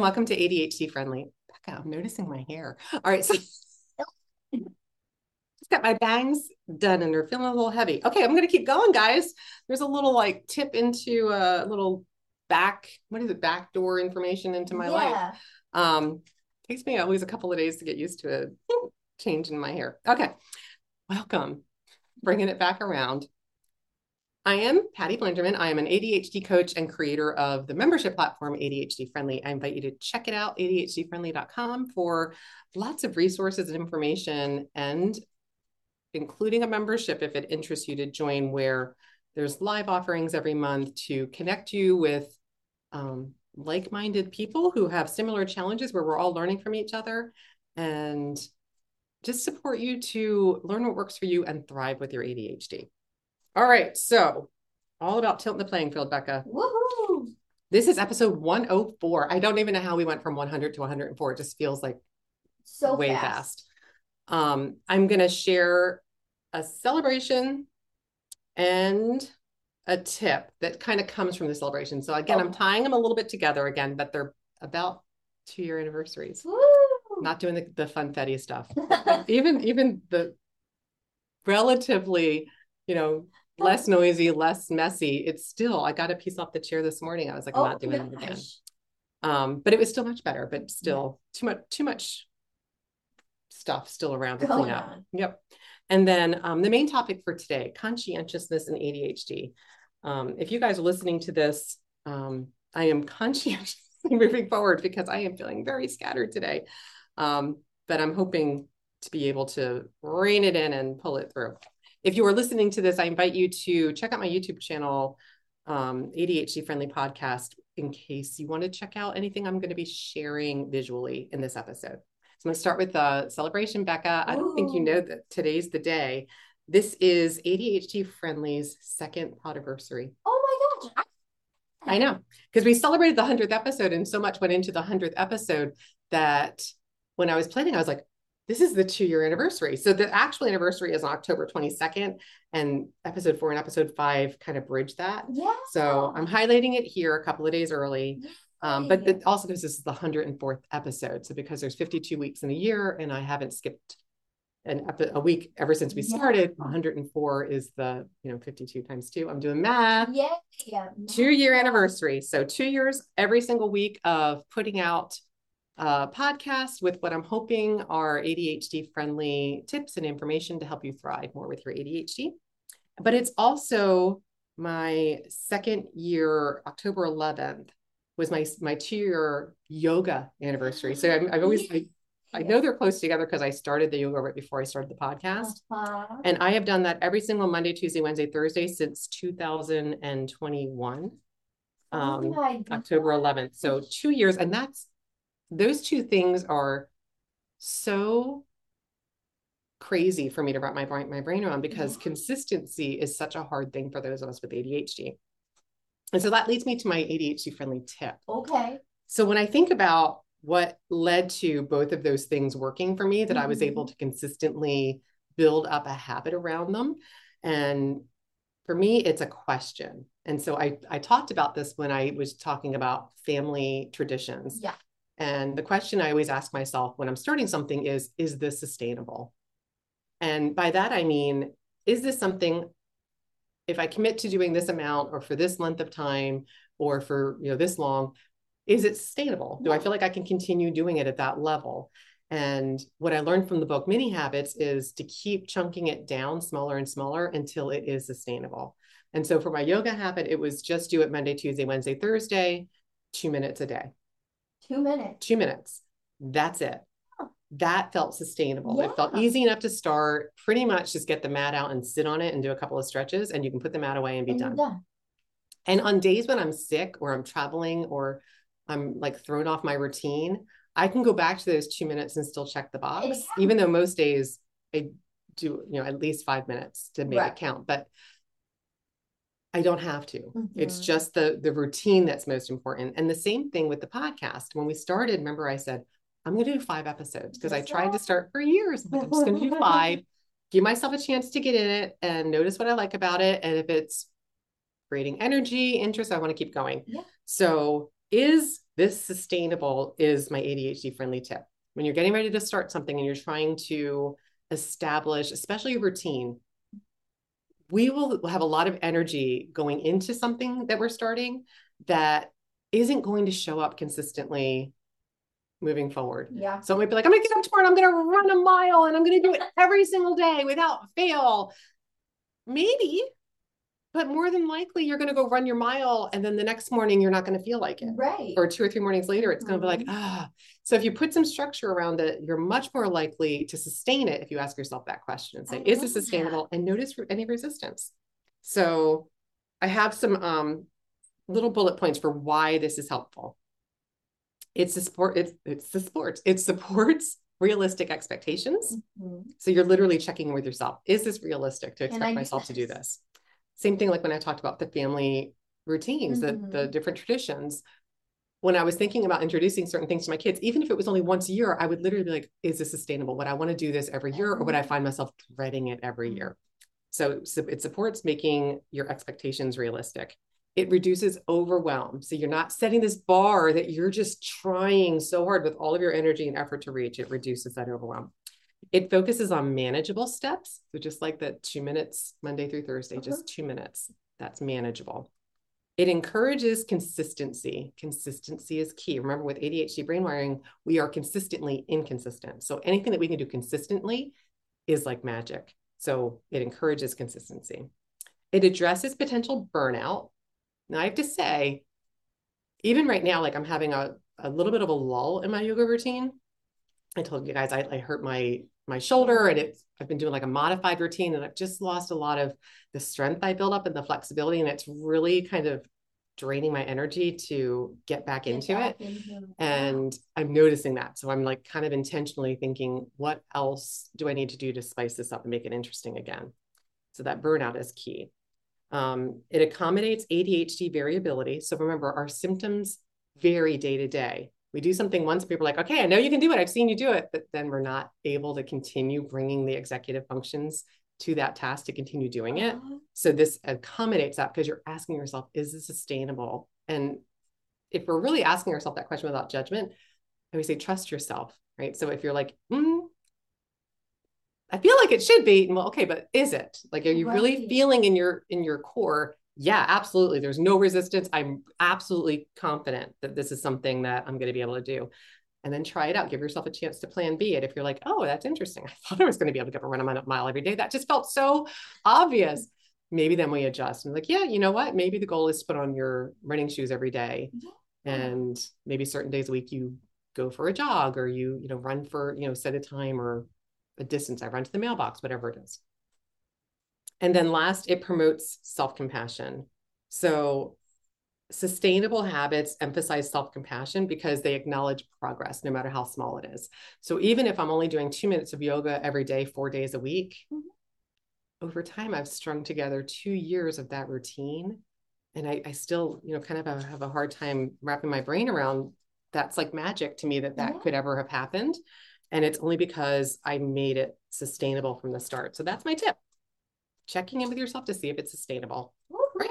and welcome to ADHD Friendly. Becca, I'm noticing my hair. All right, so just got my bangs done and they're feeling a little heavy. Okay, I'm gonna keep going, guys. There's a little like tip into a little back, what is it, back door information into my yeah. life. Um, takes me always a couple of days to get used to a change in my hair. Okay, welcome. Bringing it back around. I am Patty Blinderman. I am an ADHD coach and creator of the membership platform ADHD Friendly. I invite you to check it out, ADHDfriendly.com, for lots of resources and information, and including a membership if it interests you to join, where there's live offerings every month to connect you with um, like minded people who have similar challenges where we're all learning from each other and just support you to learn what works for you and thrive with your ADHD. All right. So, all about tilting the playing field, Becca. Woohoo! This is episode 104. I don't even know how we went from 100 to 104. It just feels like so way fast. fast. Um, I'm going to share a celebration and a tip that kind of comes from the celebration. So, again, oh. I'm tying them a little bit together again, but they're about two year anniversaries. Woo! Not doing the, the funfetti stuff. even even the relatively, you know, less noisy, less messy. It's still, I got a piece off the chair this morning. I was like, I'm oh, not doing gosh. it again. Um, but it was still much better, but still yeah. too much, too much stuff still around to clean up. Yep. And then um, the main topic for today, conscientiousness and ADHD. Um, if you guys are listening to this, um, I am conscientiously moving forward because I am feeling very scattered today. Um, but I'm hoping to be able to rein it in and pull it through if you are listening to this, I invite you to check out my YouTube channel, um, ADHD Friendly Podcast, in case you want to check out anything I'm going to be sharing visually in this episode. So I'm going to start with the celebration, Becca. I don't think you know that today's the day. This is ADHD Friendly's second anniversary. Oh my gosh. I know because we celebrated the 100th episode and so much went into the 100th episode that when I was planning, I was like, this is the two year anniversary. So the actual anniversary is on October 22nd, and episode four and episode five kind of bridge that. Yeah. So I'm highlighting it here a couple of days early. Um, but the, also because this is the 104th episode. So because there's 52 weeks in a year and I haven't skipped an epi- a week ever since we started, yeah. 104 is the, you know, 52 times two. I'm doing math. Yeah. yeah. Two year anniversary. So two years every single week of putting out uh, podcast with what I'm hoping are ADHD friendly tips and information to help you thrive more with your ADHD. But it's also my second year, October 11th was my my two year yoga anniversary. So I'm, I've always I, I know they're close together because I started the yoga right before I started the podcast. Uh-huh. And I have done that every single Monday, Tuesday, Wednesday, Thursday since 2021, um, oh October 11th. So two years. And that's those two things are so crazy for me to wrap my brain, my brain around because yeah. consistency is such a hard thing for those of us with ADHD. And so that leads me to my ADHD friendly tip. Okay. So when I think about what led to both of those things working for me, that mm-hmm. I was able mm-hmm. to consistently build up a habit around them. And for me, it's a question. And so I, I talked about this when I was talking about family traditions. Yeah. And the question I always ask myself when I'm starting something is Is this sustainable? And by that, I mean, is this something, if I commit to doing this amount or for this length of time or for you know this long, is it sustainable? Do I feel like I can continue doing it at that level? And what I learned from the book Mini Habits is to keep chunking it down smaller and smaller until it is sustainable. And so for my yoga habit, it was just do it Monday, Tuesday, Wednesday, Thursday, two minutes a day. Two minutes. Two minutes. That's it. That felt sustainable. Yeah. It felt easy enough to start. Pretty much just get the mat out and sit on it and do a couple of stretches, and you can put the mat away and be and done. done. And on days when I'm sick or I'm traveling or I'm like thrown off my routine, I can go back to those two minutes and still check the box, exactly. even though most days I do, you know, at least five minutes to make right. it count. But I don't have to. Mm-hmm. It's just the the routine that's most important. And the same thing with the podcast. When we started, remember I said, I'm going to do five episodes because I tried to start for years. I'm, I'm just going to do five, give myself a chance to get in it and notice what I like about it. And if it's creating energy, interest, I want to keep going. Yeah. So is this sustainable is my ADHD friendly tip. When you're getting ready to start something and you're trying to establish, especially a routine, we will have a lot of energy going into something that we're starting that isn't going to show up consistently moving forward. Yeah. So it might be like, I'm gonna get up tomorrow and I'm gonna run a mile and I'm gonna do it every single day without fail. Maybe, but more than likely you're gonna go run your mile and then the next morning you're not gonna feel like it. Right. Or two or three mornings later, it's gonna mm-hmm. be like, mm-hmm. ah. So if you put some structure around it, you're much more likely to sustain it if you ask yourself that question and say, is this sustainable? That. And notice any resistance. So I have some um, little bullet points for why this is helpful it's the sport it's it's the sports it supports realistic expectations mm-hmm. so you're literally checking with yourself is this realistic to expect myself to do this same thing like when i talked about the family routines mm-hmm. the the different traditions when i was thinking about introducing certain things to my kids even if it was only once a year i would literally be like is this sustainable would i want to do this every year or would i find myself dreading it every mm-hmm. year so, so it supports making your expectations realistic it reduces overwhelm. So you're not setting this bar that you're just trying so hard with all of your energy and effort to reach. It reduces that overwhelm. It focuses on manageable steps. So just like the two minutes Monday through Thursday, uh-huh. just two minutes. That's manageable. It encourages consistency. Consistency is key. Remember, with ADHD brain wiring, we are consistently inconsistent. So anything that we can do consistently is like magic. So it encourages consistency. It addresses potential burnout now I have to say, even right now, like I'm having a, a little bit of a lull in my yoga routine. I told you guys I, I hurt my my shoulder and it's I've been doing like a modified routine and I've just lost a lot of the strength I built up and the flexibility. And it's really kind of draining my energy to get back get into back it. Into and I'm noticing that. So I'm like kind of intentionally thinking, what else do I need to do to spice this up and make it interesting again? So that burnout is key. Um, it accommodates ADHD variability. So remember, our symptoms vary day to day. We do something once, people are like, okay, I know you can do it. I've seen you do it. But then we're not able to continue bringing the executive functions to that task to continue doing it. Uh-huh. So this accommodates that because you're asking yourself, is this sustainable? And if we're really asking ourselves that question without judgment, I would say trust yourself, right? So if you're like, mm, I feel like it should be. Well, okay, but is it? Like, are you right. really feeling in your in your core? Yeah, absolutely. There's no resistance. I'm absolutely confident that this is something that I'm going to be able to do. And then try it out. Give yourself a chance to plan B it. If you're like, oh, that's interesting. I thought I was going to be able to go run a mile every day. That just felt so obvious. Maybe then we adjust and like, yeah, you know what? Maybe the goal is to put on your running shoes every day. Mm-hmm. And maybe certain days a week you go for a jog or you, you know, run for, you know, set a time or a distance I run to the mailbox, whatever it is. And then last, it promotes self compassion. So, sustainable habits emphasize self compassion because they acknowledge progress, no matter how small it is. So, even if I'm only doing two minutes of yoga every day, four days a week, mm-hmm. over time, I've strung together two years of that routine. And I, I still, you know, kind of have, have a hard time wrapping my brain around that's like magic to me that that yeah. could ever have happened. And it's only because I made it sustainable from the start. So that's my tip. Checking in with yourself to see if it's sustainable. Right.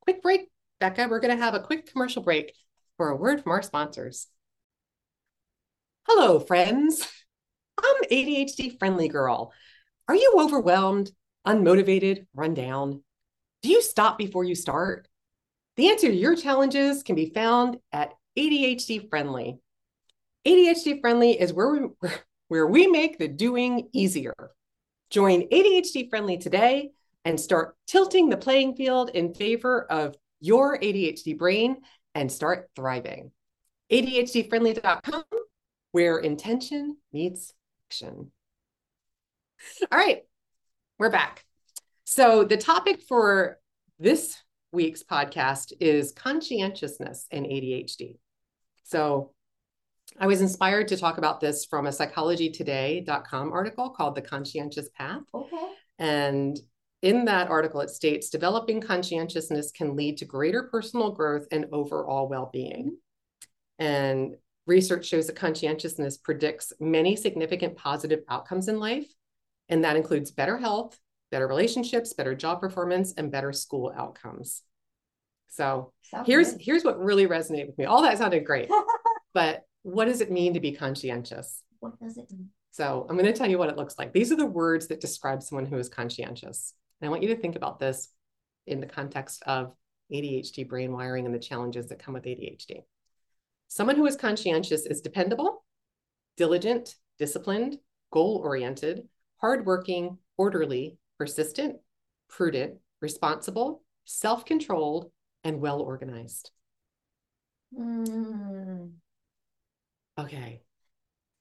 Quick break, Becca. We're going to have a quick commercial break for a word from our sponsors. Hello, friends. I'm ADHD friendly girl. Are you overwhelmed, unmotivated, run down? Do you stop before you start? The answer to your challenges can be found at ADHD Friendly. ADHD Friendly is where we, where we make the doing easier. Join ADHD Friendly today and start tilting the playing field in favor of your ADHD brain and start thriving. ADHDfriendly.com, where intention meets action. All right, we're back. So, the topic for this week's podcast is conscientiousness and ADHD. So, I was inspired to talk about this from a psychologytoday.com article called The Conscientious Path. Okay. And in that article, it states developing conscientiousness can lead to greater personal growth and overall well being. And research shows that conscientiousness predicts many significant positive outcomes in life. And that includes better health, better relationships, better job performance, and better school outcomes. So Sounds here's good. here's what really resonated with me. All that sounded great. but what does it mean to be conscientious? What does it mean? So I'm going to tell you what it looks like. These are the words that describe someone who is conscientious. And I want you to think about this in the context of ADHD brain wiring and the challenges that come with ADHD. Someone who is conscientious is dependable, diligent, disciplined, goal oriented, hardworking, orderly, persistent, prudent, responsible, self controlled, and well organized. Mm. Okay.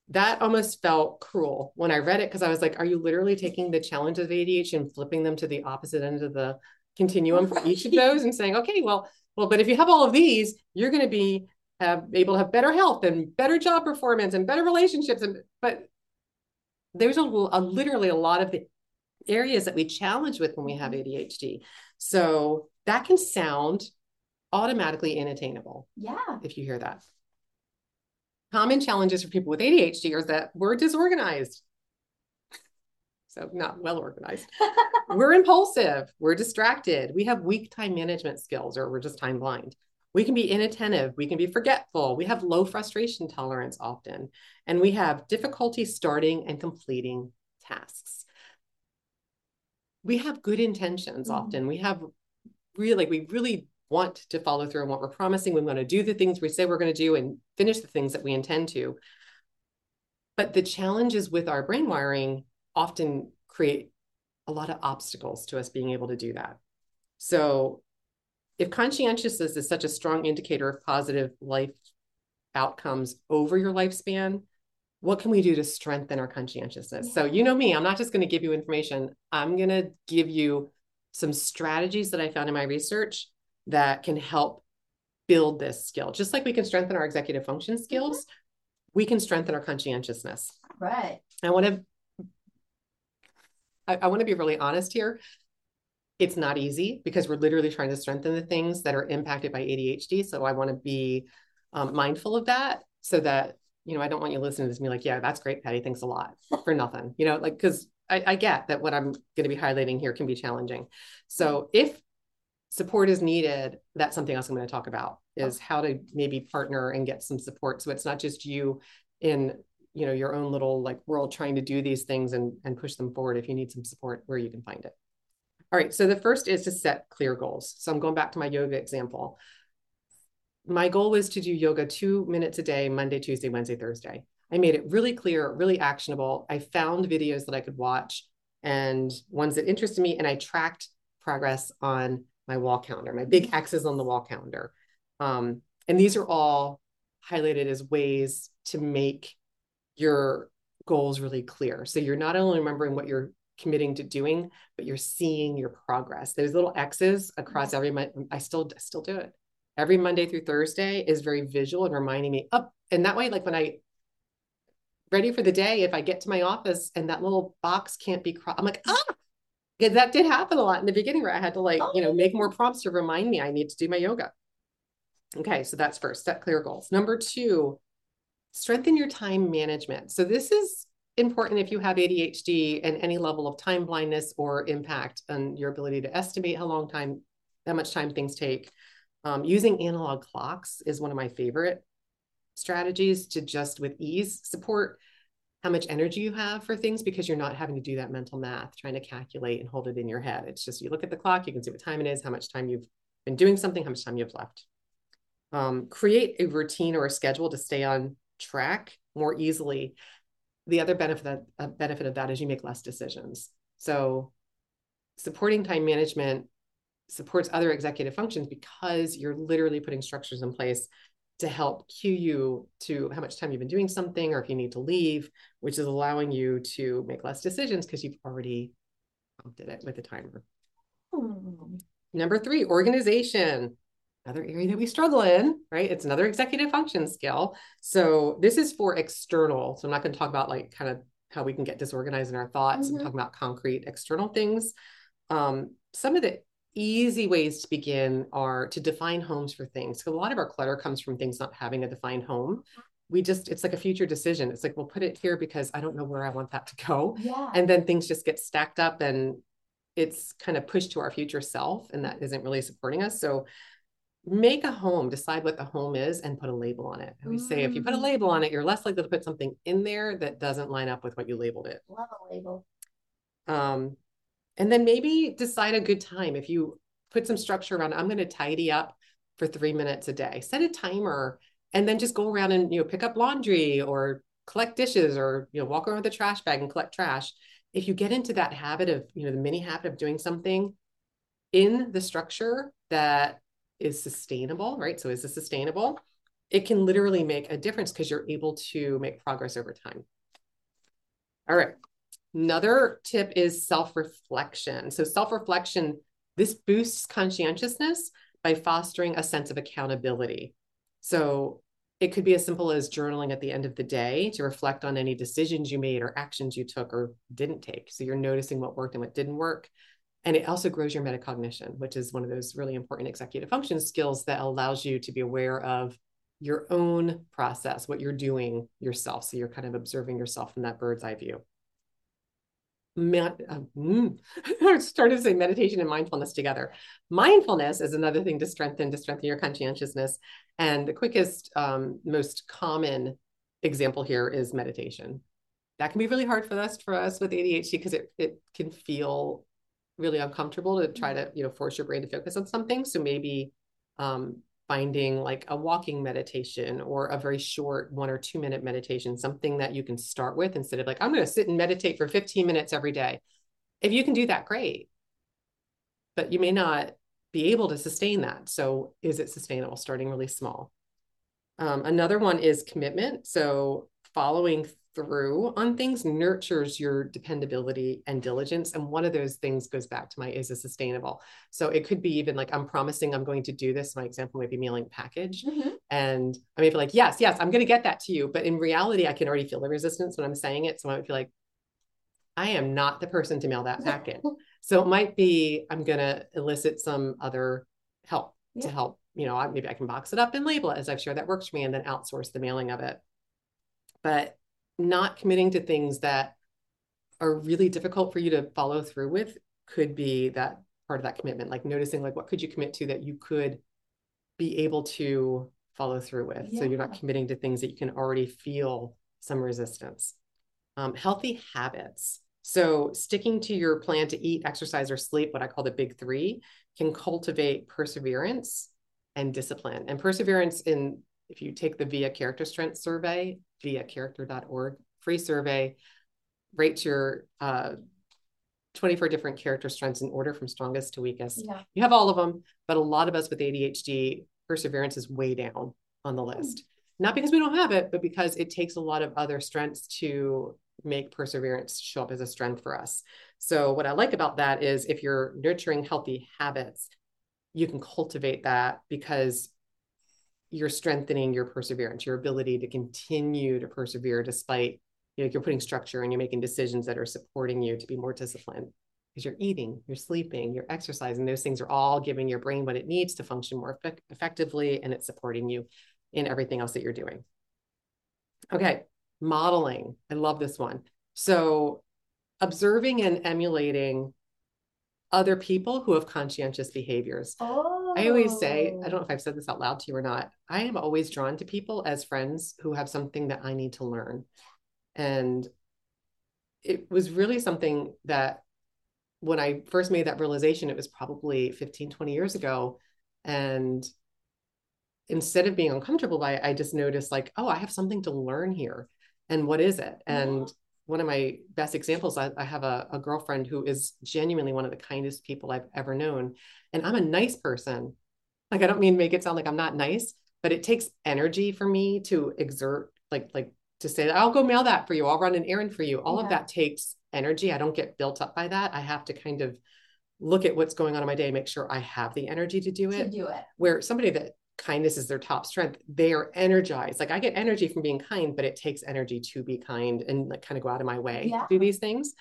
That almost felt cruel when I read it because I was like, are you literally taking the challenges of ADHD and flipping them to the opposite end of the continuum for each of those and saying, okay, well, well, but if you have all of these, you're going to be have, able to have better health and better job performance and better relationships. And but there's a, a literally a lot of the areas that we challenge with when we have mm-hmm. ADHD. So that can sound automatically inattainable. Yeah. If you hear that. Common challenges for people with ADHD are that we're disorganized. So not well organized. we're impulsive, we're distracted, we have weak time management skills, or we're just time blind. We can be inattentive, we can be forgetful, we have low frustration tolerance often, and we have difficulty starting and completing tasks. We have good intentions mm-hmm. often. We have really, we really want to follow through on what we're promising. We want to do the things we say we're going to do and finish the things that we intend to. But the challenges with our brain wiring often create a lot of obstacles to us being able to do that. So if conscientiousness is such a strong indicator of positive life outcomes over your lifespan, what can we do to strengthen our conscientiousness? So, you know me, I'm not just going to give you information, I'm going to give you some strategies that I found in my research that can help build this skill. Just like we can strengthen our executive function mm-hmm. skills, we can strengthen our conscientiousness. Right. I want to I, I want to be really honest here it's not easy because we're literally trying to strengthen the things that are impacted by ADHD. So I want to be um, mindful of that so that, you know, I don't want you listening to this and be like, yeah, that's great, Patty. Thanks a lot for nothing, you know, like, because I, I get that what I'm going to be highlighting here can be challenging. So if support is needed, that's something else I'm going to talk about oh. is how to maybe partner and get some support. So it's not just you in you know your own little like world trying to do these things and and push them forward if you need some support where you can find it all right, so the first is to set clear goals. So I'm going back to my yoga example. My goal was to do yoga two minutes a day, Monday, Tuesday, Wednesday, Thursday. I made it really clear, really actionable. I found videos that I could watch and ones that interested me, and I tracked progress on my wall calendar, my big X's on the wall calendar. Um, and these are all highlighted as ways to make your goals really clear. So you're not only remembering what you're committing to doing, but you're seeing your progress. Those little X's across every month. I still I still do it. Every Monday through Thursday is very visual and reminding me up. And that way, like when I ready for the day, if I get to my office and that little box can't be crossed, I'm like, ah, because that did happen a lot in the beginning where I had to like, you know, make more prompts to remind me I need to do my yoga. Okay, so that's first, set clear goals. Number two, strengthen your time management. So this is important if you have ADHD and any level of time blindness or impact on your ability to estimate how long time, how much time things take. Um, using analog clocks is one of my favorite strategies to just with ease support how much energy you have for things because you're not having to do that mental math, trying to calculate and hold it in your head. It's just you look at the clock, you can see what time it is, how much time you've been doing something, how much time you've left. Um, create a routine or a schedule to stay on track more easily the other benefit that, uh, benefit of that is you make less decisions. So supporting time management supports other executive functions because you're literally putting structures in place to help cue you to how much time you've been doing something or if you need to leave, which is allowing you to make less decisions because you've already prompted it with a timer. Hmm. Number three, organization another area that we struggle in, right? It's another executive function skill. So this is for external. So I'm not going to talk about like kind of how we can get disorganized in our thoughts. Mm-hmm. I'm talking about concrete external things. Um, some of the easy ways to begin are to define homes for things. So a lot of our clutter comes from things not having a defined home. We just, it's like a future decision. It's like, we'll put it here because I don't know where I want that to go. Yeah. And then things just get stacked up and it's kind of pushed to our future self and that isn't really supporting us. So make a home, decide what the home is, and put a label on it. And we say if you put a mm. label on it, you're less likely to put something in there that doesn't line up with what you labeled it. Love a label. Um, and then maybe decide a good time. If you put some structure around, I'm going to tidy up for three minutes a day. Set a timer, and then just go around and you know pick up laundry or collect dishes or you know walk around with a trash bag and collect trash. If you get into that habit of you know the mini habit of doing something in the structure that is sustainable, right? So is it sustainable? It can literally make a difference because you're able to make progress over time. All right. Another tip is self reflection. So, self reflection, this boosts conscientiousness by fostering a sense of accountability. So, it could be as simple as journaling at the end of the day to reflect on any decisions you made or actions you took or didn't take. So, you're noticing what worked and what didn't work. And it also grows your metacognition, which is one of those really important executive function skills that allows you to be aware of your own process, what you're doing yourself. So you're kind of observing yourself from that bird's eye view. Uh, mm, I started to say meditation and mindfulness together. Mindfulness is another thing to strengthen to strengthen your conscientiousness. And the quickest, um, most common example here is meditation. That can be really hard for us for us with ADHD because it it can feel really uncomfortable to try to you know force your brain to focus on something so maybe um, finding like a walking meditation or a very short one or two minute meditation something that you can start with instead of like i'm going to sit and meditate for 15 minutes every day. If you can do that great. But you may not be able to sustain that. So is it sustainable starting really small? Um, another one is commitment. So following through on things nurtures your dependability and diligence. And one of those things goes back to my is it sustainable? So it could be even like, I'm promising I'm going to do this. My example might be mailing a package. Mm-hmm. And I may feel like, yes, yes, I'm going to get that to you. But in reality, I can already feel the resistance when I'm saying it. So I might feel like, I am not the person to mail that packet. so it might be, I'm going to elicit some other help yeah. to help. You know, maybe I can box it up and label it as I've shared that works for me and then outsource the mailing of it. But not committing to things that are really difficult for you to follow through with could be that part of that commitment like noticing like what could you commit to that you could be able to follow through with? Yeah. so you're not committing to things that you can already feel some resistance. Um, healthy habits. So sticking to your plan to eat exercise or sleep what i call the big three can cultivate perseverance and discipline. And perseverance in if you take the via character strength survey via character.org free survey rate your uh, 24 different character strengths in order from strongest to weakest yeah. you have all of them but a lot of us with adhd perseverance is way down on the list mm-hmm. not because we don't have it but because it takes a lot of other strengths to make perseverance show up as a strength for us so what i like about that is if you're nurturing healthy habits you can cultivate that because you're strengthening your perseverance, your ability to continue to persevere despite, you know, you're putting structure and you're making decisions that are supporting you to be more disciplined because you're eating, you're sleeping, you're exercising. Those things are all giving your brain what it needs to function more effect- effectively and it's supporting you in everything else that you're doing. Okay, modeling. I love this one. So, observing and emulating other people who have conscientious behaviors. Oh. I always say, I oh. don't know if I've said this out loud to you or not. I am always drawn to people as friends who have something that I need to learn. And it was really something that when I first made that realization, it was probably 15, 20 years ago. And instead of being uncomfortable by it, I just noticed like, oh, I have something to learn here. And what is it? And one of my best examples I, I have a, a, girlfriend who is genuinely one of the kindest people i've ever known. And i'm a nice person. Like i don't mean make it sound like i'm not nice but it takes energy for me to exert like like to say i'll go mail that for you. I'll run an errand for you. All yeah. of that takes energy. I don't get built up by that. I have to kind of look at what's going on in my day make sure i have the energy to do it. to do it. Where somebody that kindness is their top strength they are energized like i get energy from being kind but it takes energy to be kind and like kind of go out of my way yeah. to do these things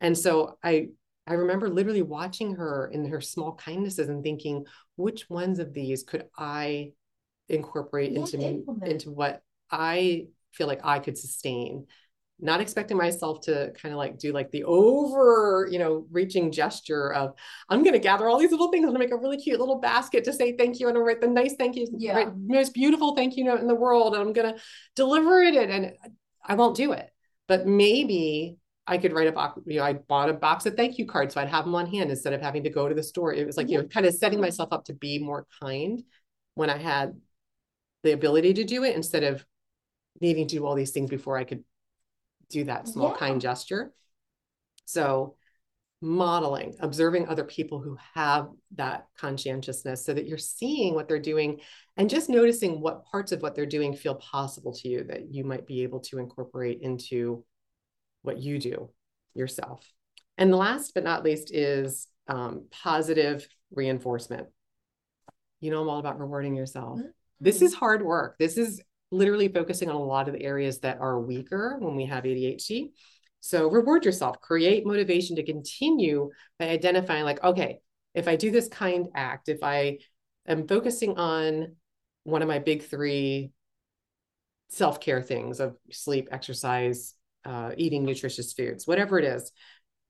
and so i i remember literally watching her in her small kindnesses and thinking which ones of these could i incorporate into implement. into what i feel like i could sustain not expecting myself to kind of like do like the over, you know, reaching gesture of I'm going to gather all these little things. I'm going to make a really cute little basket to say thank you and I'll write the nice thank you, yeah. Most beautiful thank you note in the world. And I'm going to deliver it and I won't do it. But maybe I could write a box, you know, I bought a box of thank you cards so I'd have them on hand instead of having to go to the store. It was like, yeah. you know, kind of setting myself up to be more kind when I had the ability to do it instead of needing to do all these things before I could do that small yeah. kind gesture. So modeling, observing other people who have that conscientiousness so that you're seeing what they're doing and just noticing what parts of what they're doing feel possible to you that you might be able to incorporate into what you do yourself. And last but not least is um, positive reinforcement. You know, I'm all about rewarding yourself. Mm-hmm. This is hard work. This is literally focusing on a lot of the areas that are weaker when we have ADHD. So reward yourself, create motivation to continue by identifying, like, okay, if I do this kind act, if I am focusing on one of my big three self care things of sleep, exercise, uh, eating nutritious foods, whatever it is,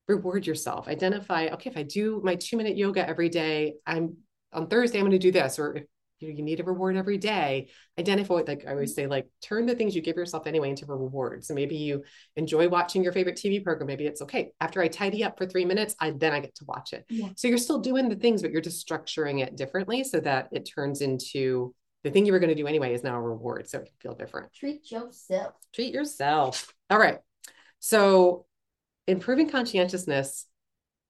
reward yourself. Identify, okay, if I do my two minute yoga every day, I'm on Thursday, I'm going to do this. Or if you know you need a reward every day. Identify like i always mm-hmm. say like turn the things you give yourself anyway into rewards. Reward so maybe you enjoy watching your favorite tv program. Maybe it's okay after i tidy up for three minutes i then i get to watch it. Yeah. so you're still doing the things but you're just structuring it differently so that it turns into the thing you were going to do anyway is now a reward so it can feel different. Treat yourself. Treat yourself. All right. So improving conscientiousness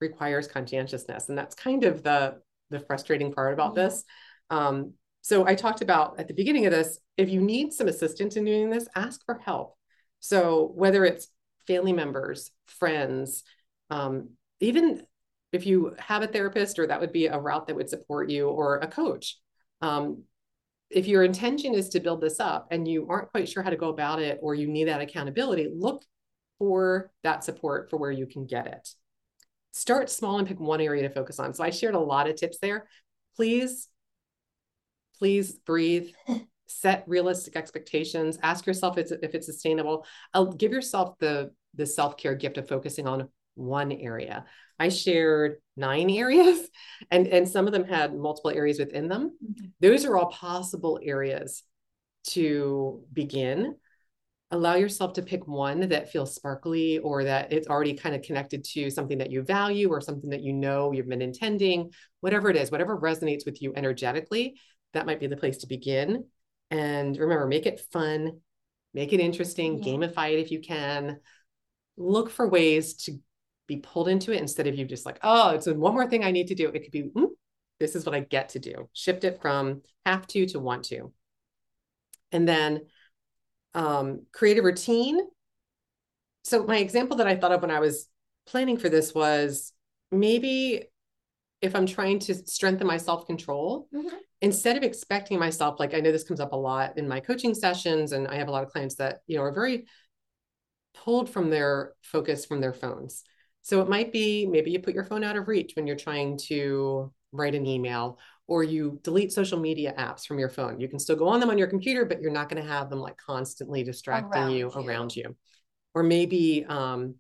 requires conscientiousness and that's kind of the the frustrating part about this um, so I talked about at the beginning of this, if you need some assistance in doing this, ask for help. So whether it's family members, friends, um, even if you have a therapist or that would be a route that would support you or a coach. Um, if your intention is to build this up and you aren't quite sure how to go about it or you need that accountability, look for that support for where you can get it. Start small and pick one area to focus on. So I shared a lot of tips there. Please please breathe set realistic expectations ask yourself if it's, if it's sustainable. I'll give yourself the the self-care gift of focusing on one area. I shared nine areas and and some of them had multiple areas within them. Mm-hmm. those are all possible areas to begin. Allow yourself to pick one that feels sparkly or that it's already kind of connected to something that you value or something that you know you've been intending whatever it is whatever resonates with you energetically that might be the place to begin. And remember, make it fun, make it interesting, yeah. gamify it if you can. Look for ways to be pulled into it instead of you just like, oh, it's one more thing I need to do. It could be, mm, this is what I get to do. Shift it from have to to want to. And then um, create a routine. So, my example that I thought of when I was planning for this was maybe if I'm trying to strengthen my self control, mm-hmm instead of expecting myself like i know this comes up a lot in my coaching sessions and i have a lot of clients that you know are very pulled from their focus from their phones. So it might be maybe you put your phone out of reach when you're trying to write an email or you delete social media apps from your phone. You can still go on them on your computer but you're not going to have them like constantly distracting around you, you. around you. Or maybe um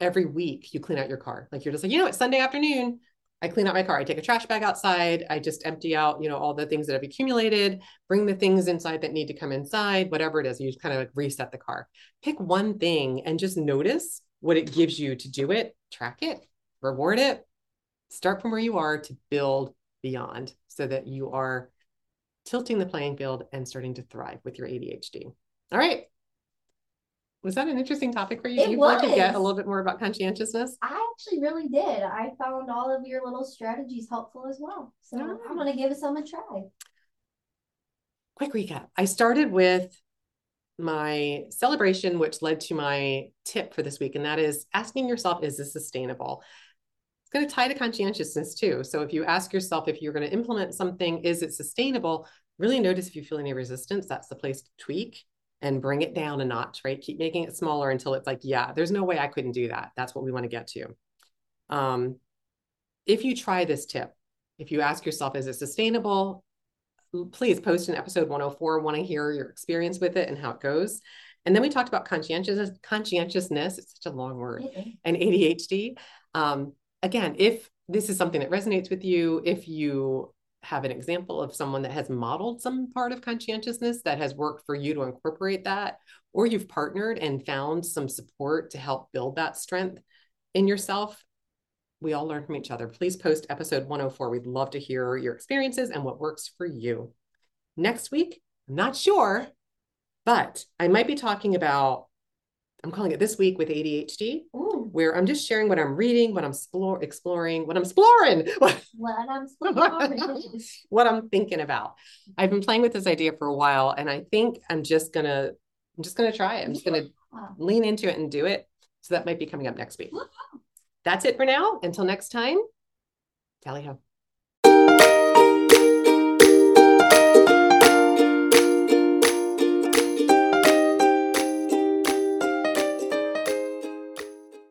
every week you clean out your car. Like you're just like you know it's sunday afternoon I clean out my car. I take a trash bag outside. I just empty out, you know, all the things that have accumulated, bring the things inside that need to come inside, whatever it is. You just kind of like reset the car. Pick one thing and just notice what it gives you to do it, track it, reward it, start from where you are to build beyond so that you are tilting the playing field and starting to thrive with your ADHD. All right. Was that an interesting topic for you? It you was. to get a little bit more about conscientiousness? I actually really did. I found all of your little strategies helpful as well. So. I'm going to give some a try. Quick recap. I started with my celebration, which led to my tip for this week, and that is asking yourself, is this sustainable? It's going to tie to conscientiousness too. So if you ask yourself if you're going to implement something, is it sustainable? Really notice if you feel any resistance. That's the place to tweak and bring it down a notch, right? Keep making it smaller until it's like, yeah, there's no way I couldn't do that. That's what we want to get to. Um, if you try this tip, if you ask yourself, is it sustainable? Please post in episode 104. Want to hear your experience with it and how it goes. And then we talked about conscientious conscientiousness. It's such a long word. And ADHD. Um, again, if this is something that resonates with you, if you have an example of someone that has modeled some part of conscientiousness that has worked for you to incorporate that, or you've partnered and found some support to help build that strength in yourself, we all learn from each other. Please post episode 104. We'd love to hear your experiences and what works for you. Next week, I'm not sure, but I might be talking about, I'm calling it this week with ADHD, Ooh. Where I'm just sharing what I'm reading, what I'm explore, exploring, what I'm exploring, what, I'm exploring, what I'm thinking about. I've been playing with this idea for a while, and I think I'm just gonna, I'm just gonna try it. I'm just gonna lean into it and do it. So that might be coming up next week. That's it for now. Until next time, tally ho.